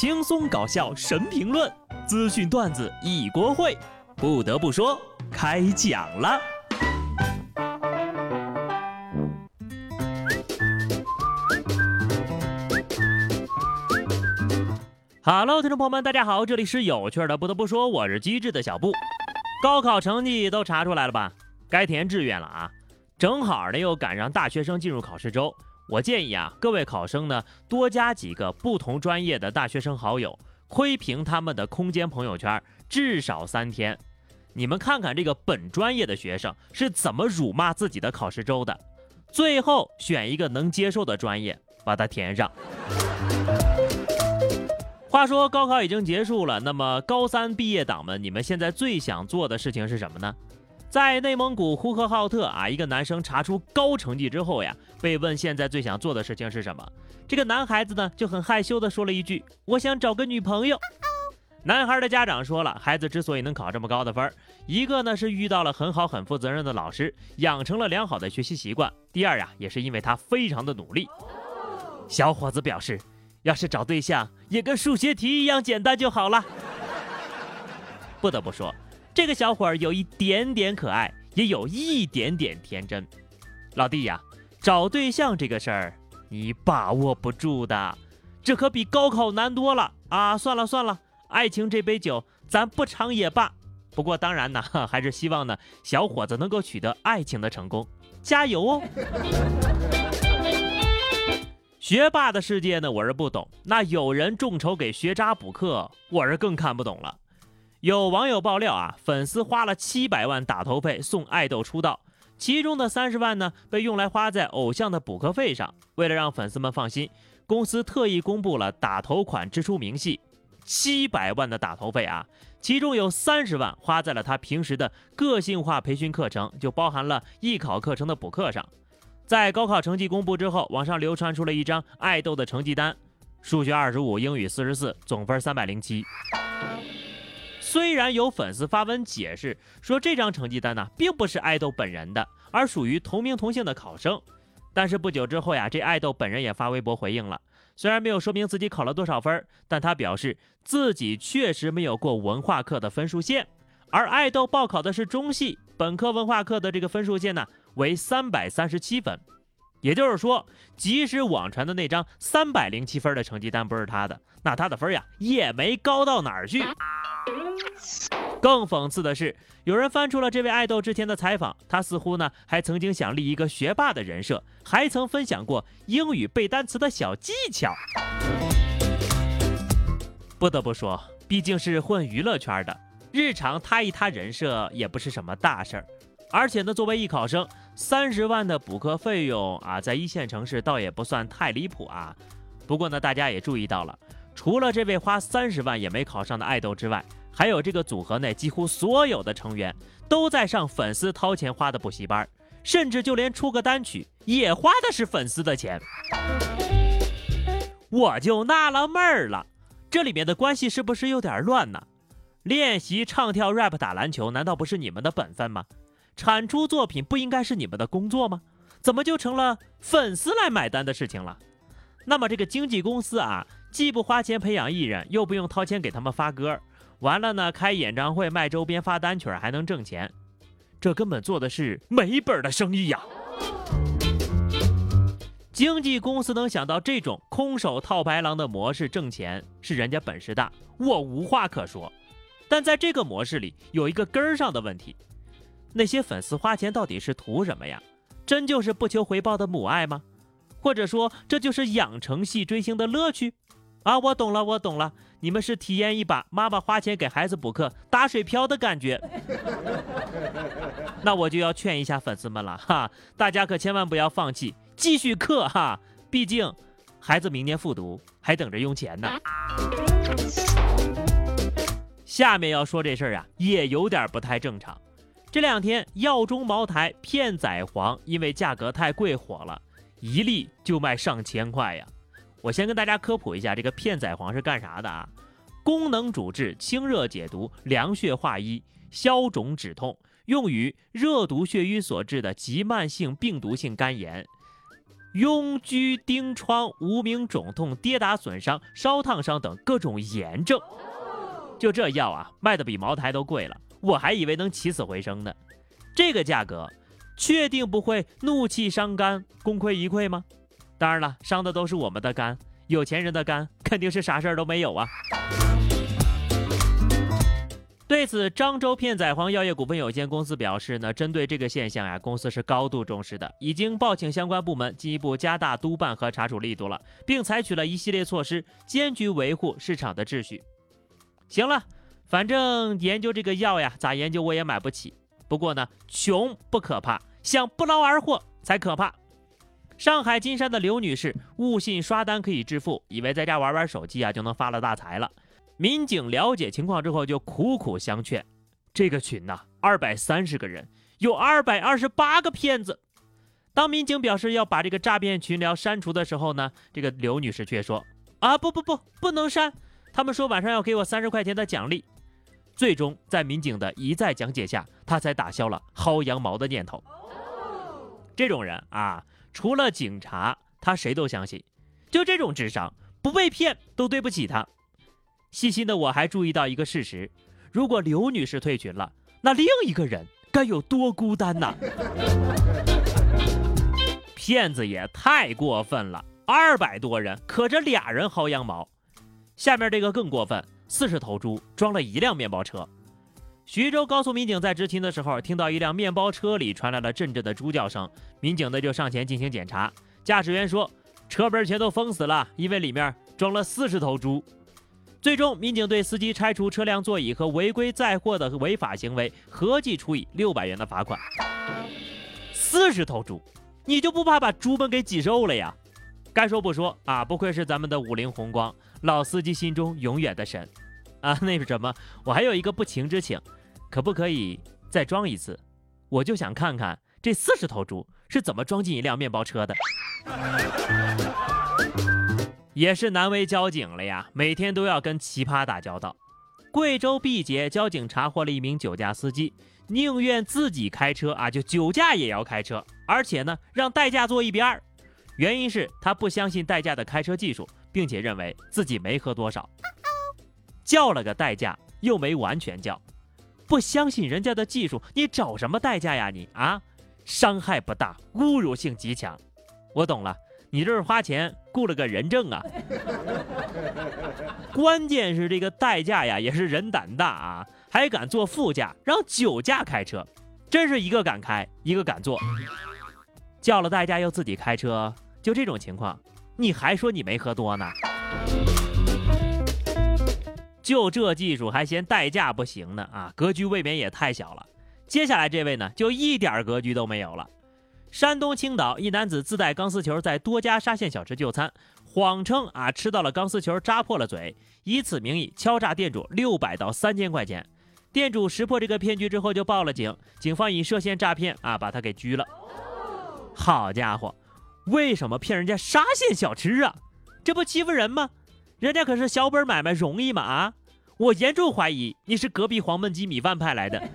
轻松搞笑神评论，资讯段子一锅烩。不得不说，开讲了。Hello，听众朋友们，大家好，这里是有趣的。不得不说，我是机智的小布。高考成绩都查出来了吧？该填志愿了啊！正好呢，又赶上大学生进入考试周。我建议啊，各位考生呢，多加几个不同专业的大学生好友，窥屏他们的空间朋友圈，至少三天。你们看看这个本专业的学生是怎么辱骂自己的考试周的，最后选一个能接受的专业，把它填上。话说高考已经结束了，那么高三毕业党们，你们现在最想做的事情是什么呢？在内蒙古呼和浩特啊，一个男生查出高成绩之后呀，被问现在最想做的事情是什么？这个男孩子呢就很害羞的说了一句：“我想找个女朋友。”男孩的家长说了，孩子之所以能考这么高的分一个呢是遇到了很好很负责任的老师，养成了良好的学习习惯；第二呀，也是因为他非常的努力。小伙子表示，要是找对象也跟数学题一样简单就好了。不得不说。这个小伙儿有一点点可爱，也有一点点天真。老弟呀，找对象这个事儿你把握不住的，这可比高考难多了啊！算了算了，爱情这杯酒咱不尝也罢。不过当然呢，还是希望呢小伙子能够取得爱情的成功，加油哦！学霸的世界呢，我是不懂。那有人众筹给学渣补课，我是更看不懂了。有网友爆料啊，粉丝花了七百万打头费送爱豆出道，其中的三十万呢被用来花在偶像的补课费上。为了让粉丝们放心，公司特意公布了打头款支出明细：七百万的打头费啊，其中有三十万花在了他平时的个性化培训课程，就包含了艺考课程的补课上。在高考成绩公布之后，网上流传出了一张爱豆的成绩单：数学二十五，英语四十四，总分三百零七。虽然有粉丝发文解释说这张成绩单呢并不是爱豆本人的，而属于同名同姓的考生，但是不久之后呀，这爱豆本人也发微博回应了。虽然没有说明自己考了多少分，但他表示自己确实没有过文化课的分数线，而爱豆报考的是中戏本科文化课的这个分数线呢为三百三十七分。也就是说，即使网传的那张三百零七分的成绩单不是他的，那他的分呀也没高到哪儿去。更讽刺的是，有人翻出了这位爱豆之前的采访，他似乎呢还曾经想立一个学霸的人设，还曾分享过英语背单词的小技巧。不得不说，毕竟是混娱乐圈的，日常塌一塌人设也不是什么大事儿。而且呢，作为艺考生，三十万的补课费用啊，在一线城市倒也不算太离谱啊。不过呢，大家也注意到了，除了这位花三十万也没考上的爱豆之外，还有这个组合内几乎所有的成员都在上粉丝掏钱花的补习班，甚至就连出个单曲也花的是粉丝的钱。我就纳了闷儿了，这里面的关系是不是有点乱呢？练习唱跳 rap 打篮球，难道不是你们的本分吗？产出作品不应该是你们的工作吗？怎么就成了粉丝来买单的事情了？那么这个经纪公司啊，既不花钱培养艺人，又不用掏钱给他们发歌，完了呢，开演唱会、卖周边、发单曲还能挣钱，这根本做的是没本的生意呀！经纪公司能想到这种空手套白狼的模式挣钱，是人家本事大，我无话可说。但在这个模式里，有一个根儿上的问题。那些粉丝花钱到底是图什么呀？真就是不求回报的母爱吗？或者说这就是养成系追星的乐趣？啊，我懂了，我懂了，你们是体验一把妈妈花钱给孩子补课打水漂的感觉。那我就要劝一下粉丝们了哈，大家可千万不要放弃，继续课哈，毕竟孩子明年复读还等着用钱呢。下面要说这事儿啊，也有点不太正常。这两天，药中茅台片仔癀因为价格太贵火了，一粒就卖上千块呀。我先跟大家科普一下，这个片仔癀是干啥的啊？功能主治清热解毒、凉血化瘀、消肿止痛，用于热毒血瘀所致的急慢性病毒性肝炎。痈疽、疔疮、无名肿痛、跌打损伤、烧烫伤等各种炎症。就这药啊，卖的比茅台都贵了，我还以为能起死回生呢。这个价格，确定不会怒气伤肝、功亏一篑吗？当然了，伤的都是我们的肝，有钱人的肝肯定是啥事儿都没有啊。对此，漳州片仔癀药业股份有限公司表示呢，针对这个现象呀，公司是高度重视的，已经报请相关部门进一步加大督办和查处力度了，并采取了一系列措施，坚决维护市场的秩序。行了，反正研究这个药呀，咋研究我也买不起。不过呢，穷不可怕，想不劳而获才可怕。上海金山的刘女士误信刷单可以致富，以为在家玩玩手机啊就能发了大财了。民警了解情况之后，就苦苦相劝。这个群呐，二百三十个人，有二百二十八个骗子。当民警表示要把这个诈骗群聊删除的时候呢，这个刘女士却说：“啊，不不不，不能删。他们说晚上要给我三十块钱的奖励。”最终在民警的一再讲解下，他才打消了薅羊毛的念头。这种人啊，除了警察，他谁都相信。就这种智商，不被骗都对不起他。细心的我还注意到一个事实：如果刘女士退群了，那另一个人该有多孤单呐！骗子也太过分了，二百多人可这俩人薅羊毛。下面这个更过分，四十头猪装了一辆面包车。徐州高速民警在执勤的时候，听到一辆面包车里传来了阵阵的猪叫声，民警呢就上前进行检查。驾驶员说，车门全都封死了，因为里面装了四十头猪。最终，民警对司机拆除车辆座椅和违规载货的违法行为，合计处以六百元的罚款。四十头猪，你就不怕把猪们给挤瘦了呀？该说不说啊，不愧是咱们的五菱宏光老司机心中永远的神啊！那是什么？我还有一个不情之请，可不可以再装一次？我就想看看这四十头猪是怎么装进一辆面包车的。也是难为交警了呀，每天都要跟奇葩打交道。贵州毕节交警查获了一名酒驾司机，宁愿自己开车啊，就酒驾也要开车，而且呢让代驾坐一边儿。原因是他不相信代驾的开车技术，并且认为自己没喝多少。叫了个代驾又没完全叫，不相信人家的技术，你找什么代驾呀你啊？伤害不大，侮辱性极强。我懂了。你这是花钱雇了个人证啊！关键是这个代驾呀，也是人胆大啊，还敢坐副驾让酒驾开车，真是一个敢开，一个敢坐。叫了代驾又自己开车，就这种情况，你还说你没喝多呢？就这技术还嫌代驾不行呢啊？格局未免也太小了。接下来这位呢，就一点格局都没有了。山东青岛一男子自带钢丝球在多家沙县小吃就餐，谎称啊吃到了钢丝球扎破了嘴，以此名义敲诈店主六百到三千块钱。店主识破这个骗局之后就报了警，警方以涉嫌诈骗啊把他给拘了。好家伙，为什么骗人家沙县小吃啊？这不欺负人吗？人家可是小本买卖，容易吗？啊！我严重怀疑你是隔壁黄焖鸡米饭派来的。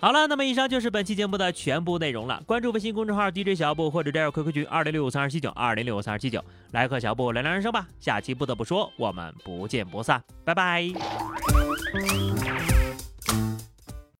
好了，那么以上就是本期节目的全部内容了。关注微信公众号 DJ 小布或者加入 QQ 群二零六五三二七九二零六五三二七九，来和小布聊聊人生吧。下期不得不说，我们不见不散，拜拜。